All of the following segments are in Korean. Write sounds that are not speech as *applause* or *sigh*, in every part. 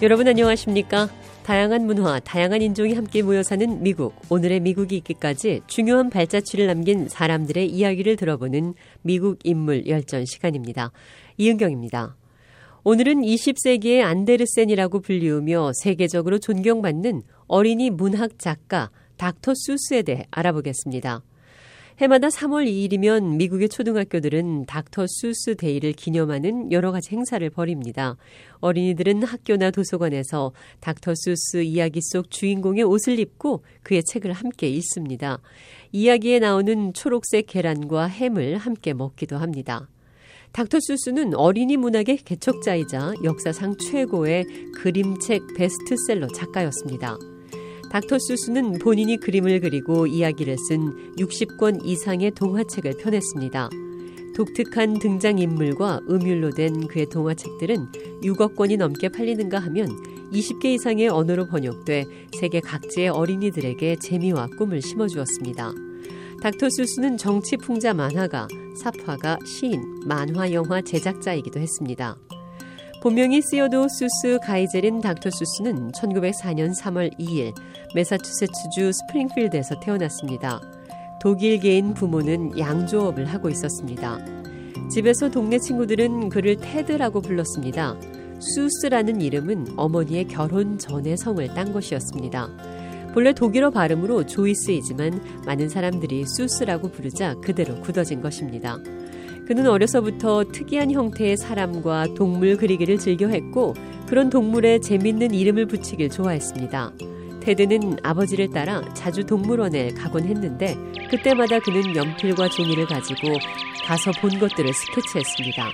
여러분 안녕하십니까? 다양한 문화, 다양한 인종이 함께 모여 사는 미국. 오늘의 미국이 있기까지 중요한 발자취를 남긴 사람들의 이야기를 들어보는 미국 인물 열전 시간입니다. 이은경입니다. 오늘은 20세기의 안데르센이라고 불리우며 세계적으로 존경받는 어린이 문학 작가 닥터 수스에 대해 알아보겠습니다. 해마다 3월 2일이면 미국의 초등학교들은 닥터 수스 데이를 기념하는 여러 가지 행사를 벌입니다. 어린이들은 학교나 도서관에서 닥터 수스 이야기 속 주인공의 옷을 입고 그의 책을 함께 읽습니다. 이야기에 나오는 초록색 계란과 햄을 함께 먹기도 합니다. 닥터 수스는 어린이 문학의 개척자이자 역사상 최고의 그림책 베스트셀러 작가였습니다. 닥터 수스는 본인이 그림을 그리고 이야기를 쓴 60권 이상의 동화책을 펴냈습니다. 독특한 등장인물과 음율로 된 그의 동화책들은 6억 권이 넘게 팔리는가 하면 20개 이상의 언어로 번역돼 세계 각지의 어린이들에게 재미와 꿈을 심어주었습니다. 닥터 수스는 정치 풍자 만화가, 사파가, 시인, 만화 영화 제작자이기도 했습니다. 본명이 쓰여도 수스 가이제린 닥터 수스는 1904년 3월 2일 메사추세츠주 스프링필드에서 태어났습니다. 독일계인 부모는 양조업을 하고 있었습니다. 집에서 동네 친구들은 그를 테드라고 불렀습니다. 수스라는 이름은 어머니의 결혼 전에 성을 딴 것이었습니다. 본래 독일어 발음으로 조이스이지만 많은 사람들이 수스라고 부르자 그대로 굳어진 것입니다. 그는 어려서부터 특이한 형태의 사람과 동물 그리기를 즐겨 했고 그런 동물에 재밌는 이름을 붙이길 좋아했습니다. 테드는 아버지를 따라 자주 동물원에 가곤 했는데 그때마다 그는 연필과 종이를 가지고 가서 본 것들을 스케치했습니다.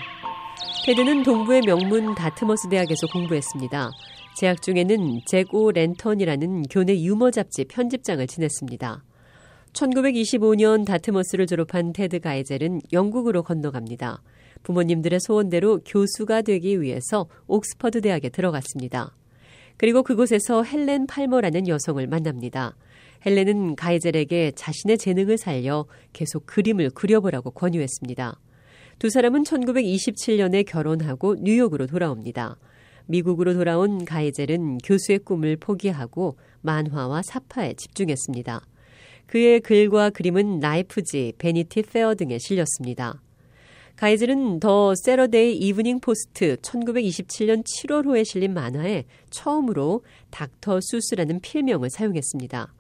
테드는 동부의 명문 다트머스 대학에서 공부했습니다. 재학 중에는 잭오 랜턴이라는 교내 유머 잡지 편집장을 지냈습니다. 1925년 다트머스를 졸업한 테드 가이젤은 영국으로 건너갑니다. 부모님들의 소원대로 교수가 되기 위해서 옥스퍼드 대학에 들어갔습니다. 그리고 그곳에서 헬렌 팔머라는 여성을 만납니다. 헬렌은 가이젤에게 자신의 재능을 살려 계속 그림을 그려보라고 권유했습니다. 두 사람은 1927년에 결혼하고 뉴욕으로 돌아옵니다. 미국으로 돌아온 가이젤은 교수의 꿈을 포기하고 만화와 삽화에 집중했습니다. 그의 글과 그림은 라이프지, 베니티 페어 등에 실렸습니다. 가이젤은 더 세러데이 이브닝 포스트 1927년 7월호에 실린 만화에 처음으로 닥터 수스라는 필명을 사용했습니다.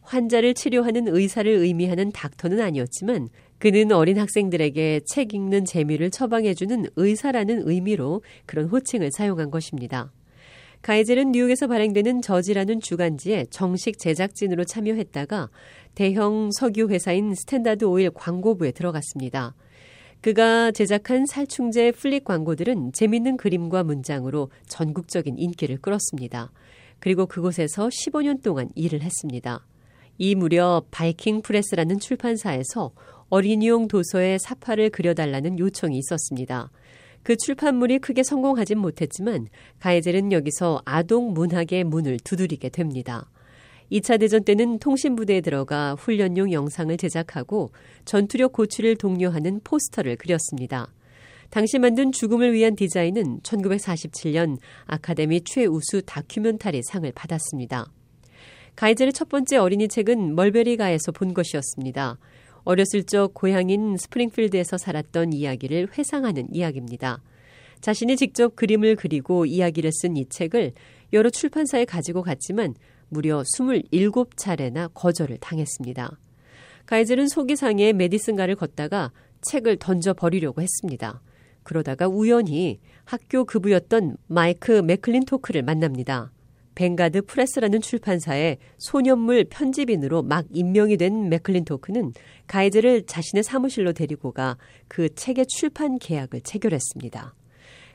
환자를 치료하는 의사를 의미하는 닥터는 아니었지만 그는 어린 학생들에게 책 읽는 재미를 처방해주는 의사라는 의미로 그런 호칭을 사용한 것입니다. 가이젤은 뉴욕에서 발행되는 저지라는 주간지에 정식 제작진으로 참여했다가 대형 석유 회사인 스탠다드 오일 광고부에 들어갔습니다. 그가 제작한 살충제 플릿 광고들은 재밌는 그림과 문장으로 전국적인 인기를 끌었습니다. 그리고 그곳에서 15년 동안 일을 했습니다. 이 무렵 바이킹 프레스라는 출판사에서 어린이용 도서에 사파를 그려달라는 요청이 있었습니다. 그 출판물이 크게 성공하진 못했지만 가이젤은 여기서 아동 문학의 문을 두드리게 됩니다. 2차 대전 때는 통신부대에 들어가 훈련용 영상을 제작하고 전투력 고취를 독려하는 포스터를 그렸습니다. 당시 만든 죽음을 위한 디자인은 1947년 아카데미 최우수 다큐멘터리 상을 받았습니다. 가이젤의 첫 번째 어린이 책은 멀베리가에서 본 것이었습니다. 어렸을 적 고향인 스프링필드에서 살았던 이야기를 회상하는 이야기입니다. 자신이 직접 그림을 그리고 이야기를 쓴 이 책을 여러 출판사에 가지고 갔지만 무려 27차례나 거절을 당했습니다. 가이즐은 속이상에 메디슨가를 걷다가 책을 던져 버리려고 했습니다. 그러다가 우연히 학교 급우였던 마이크 맥클린토크를 만납니다. Vanguard Press라는 출판사의 소년물 편집인으로 막 임명이 된 맥클린토크는 가이젤을 자신의 사무실로 데리고 가 그 책의 출판 계약을 체결했습니다.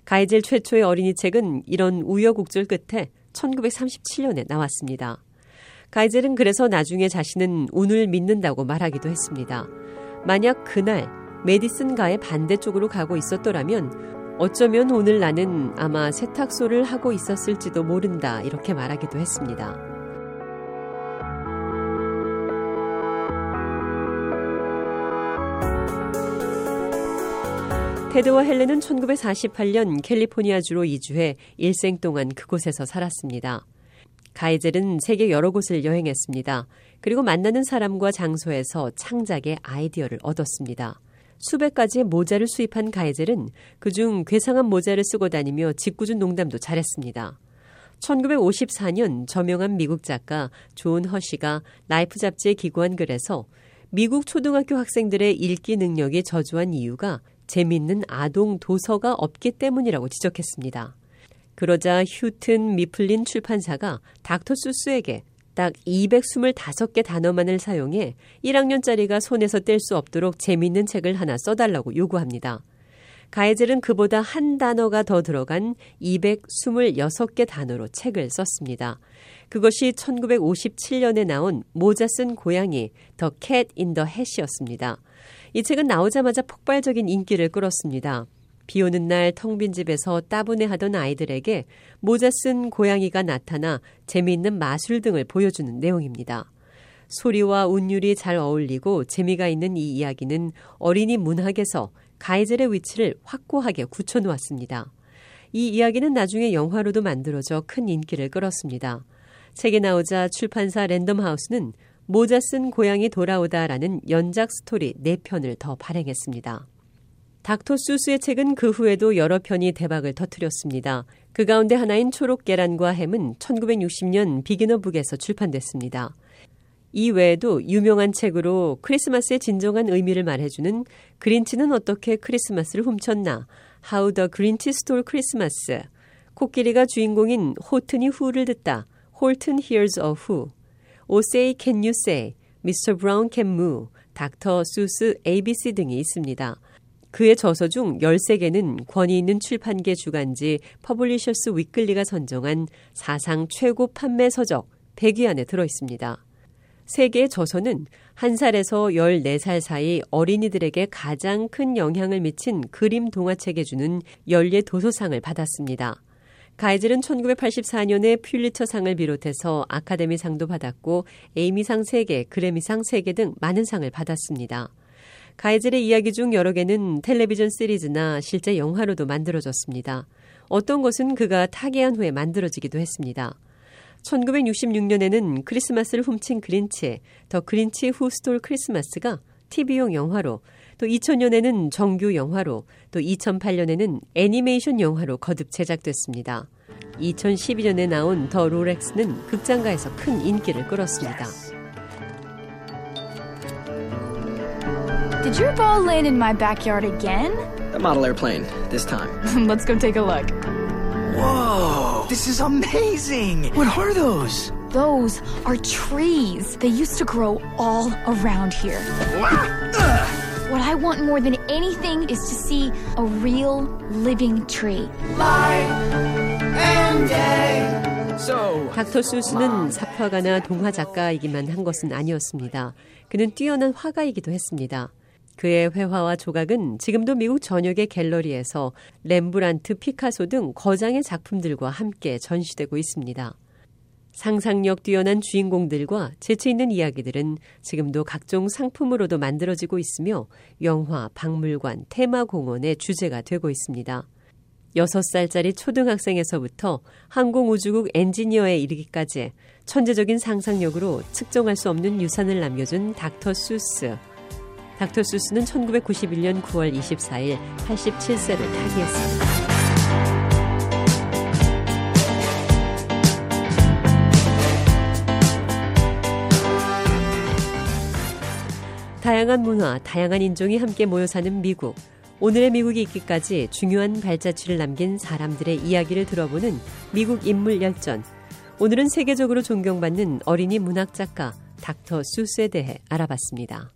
가이젤 최초의 어린이 책은 이런 우여곡절 끝에 1937년에 나왔습니다. 가이젤은 그래서 나중에 자신은 운을 믿는다고 말하기도 했습니다. 만약 그날 메디슨 가의 반대쪽으로 가고 있었더라면 어쩌면 오늘 나는 아마 세탁소를 하고 있었을지도 모른다 이렇게 말하기도 했습니다. 테드와 헬렌은 1948년 캘리포니아주로 이주해 일생 동안 그곳에서 살았습니다. 가이젤은 세계 여러 곳을 여행했습니다. 그리고 만나는 사람과 장소에서 창작의 아이디어를 얻었습니다. 수백 가지의 모자를 수집한 가이젤은 그중 괴상한 모자를 쓰고 다니며 짓궂은 농담도 잘했습니다. 1954년 저명한 미국 작가 존 허시가 Life 잡지에 기고한 글에서 미국 초등학교 학생들의 읽기 능력이 저조한 이유가 재밌는 아동 도서가 없기 때문이라고 지적했습니다. 그러자 Houghton Mifflin 출판사가 닥터 수스에게 딱 225개 단어만을 사용해 1학년짜리가 손에서 뗄 수 없도록 재미있는 책을 하나 써달라고 요구합니다. 가이젤은 그보다 한 단어가 더 들어간 226개 단어로 책을 썼습니다. 그것이 1957년에 나온 모자 쓴 고양이 The Cat in the Hat이었습니다. 이 책은 나오자마자 폭발적인 인기를 끌었습니다. 비 오는 날 텅 빈 집에서 따분해 하던 아이들에게 모자 쓴 고양이가 나타나 재미있는 마술 등을 보여주는 내용입니다. 소리와 운율이 잘 어울리고 재미가 있는 이 이야기는 어린이 문학에서 가이젤의 위치를 확고하게 굳혀놓았습니다. 이 이야기는 나중에 영화로도 만들어져 큰 인기를 끌었습니다. 책이 나오자 출판사 랜덤하우스는 모자 쓴 고양이 돌아오다라는 연작 스토리 4편을 더 발행했습니다. 닥터 수스의 책은 그 후에도 여러 편이 대박을 터뜨렸습니다. 그 가운데 하나인 초록 계란과 햄은 1960년 비기너 북에서 출판됐습니다. 이 외에도 유명한 책으로 크리스마스의 진정한 의미를 말해주는 그린치는 어떻게 크리스마스를 훔쳤나, How the Grinch Stole Christmas, 코끼리가 주인공인 호튼이 후를 듣다, Holton Hears a Who, O Say Can You Say, Mr. Brown Can Moo, Dr. Seuss's ABC 등이 있습니다. 그의 저서 중 13개는 권위 있는 출판계 주간지 Publishers Weekly가 선정한 사상 최고 판매 서적 100위 안에 들어 있습니다. 세 개의 저서는 1살에서 14살 사이 어린이들에게 가장 큰 영향을 미친 그림 동화책에 주는 연례 도서상을 받았습니다. 가이젤은 1984년에 퓰리처상을 비롯해서 아카데미상도 받았고 에이미상 3개, 그래미상 3개 등 많은 상을 받았습니다. 가이즐의 이야기 중 여러 개는 텔레비전 시리즈나 실제 영화로도 만들어졌습니다. 어떤 것은 그가 타계한 후에 만들어지기도 했습니다. 1966년에는 크리스마스를 훔친 그린치, 더 그린치 후 스톨 크리스마스가 TV용 영화로, 또 2000년에는 정규 영화로, 또 2008년에는 애니메이션 영화로 거듭 제작됐습니다. 2012년에 나온 더 롤렉스는 극장가에서 큰 인기를 끌었습니다. Did your ball land in my backyard again? A model airplane, this time. *laughs* Let's go take a look. Whoa! This is amazing! What are those? Those are trees. They used to grow all around here. What I want more than anything is to see a real living tree. So, 닥터 수스는 사파가나 동화 작가이기만 한 것은 아니었습니다. 그는 뛰어난 화가이기도 했습니다. 그의 회화와 조각은 지금도 미국 전역의 갤러리에서 렘브란트, 피카소 등 거장의 작품들과 함께 전시되고 있습니다. 상상력 뛰어난 주인공들과 재치 있는 이야기들은 지금도 각종 상품으로도 만들어지고 있으며 영화, 박물관, 테마 공원의 주제가 되고 있습니다. 6살짜리 초등학생에서부터 항공우주국 엔지니어에 이르기까지 천재적인 상상력으로 측정할 수 없는 유산을 남겨준 닥터 수스. 닥터 수스는 1991년 9월 24일 87세를 타계했습니다. 다양한 문화, 다양한 인종이 함께 모여 사는 미국. 오늘의 미국이 있기까지 중요한 발자취를 남긴 사람들의 이야기를 들어보는 미국 인물 열전. 오늘은 세계적으로 존경받는 어린이 문학 작가 닥터 수스에 대해 알아봤습니다.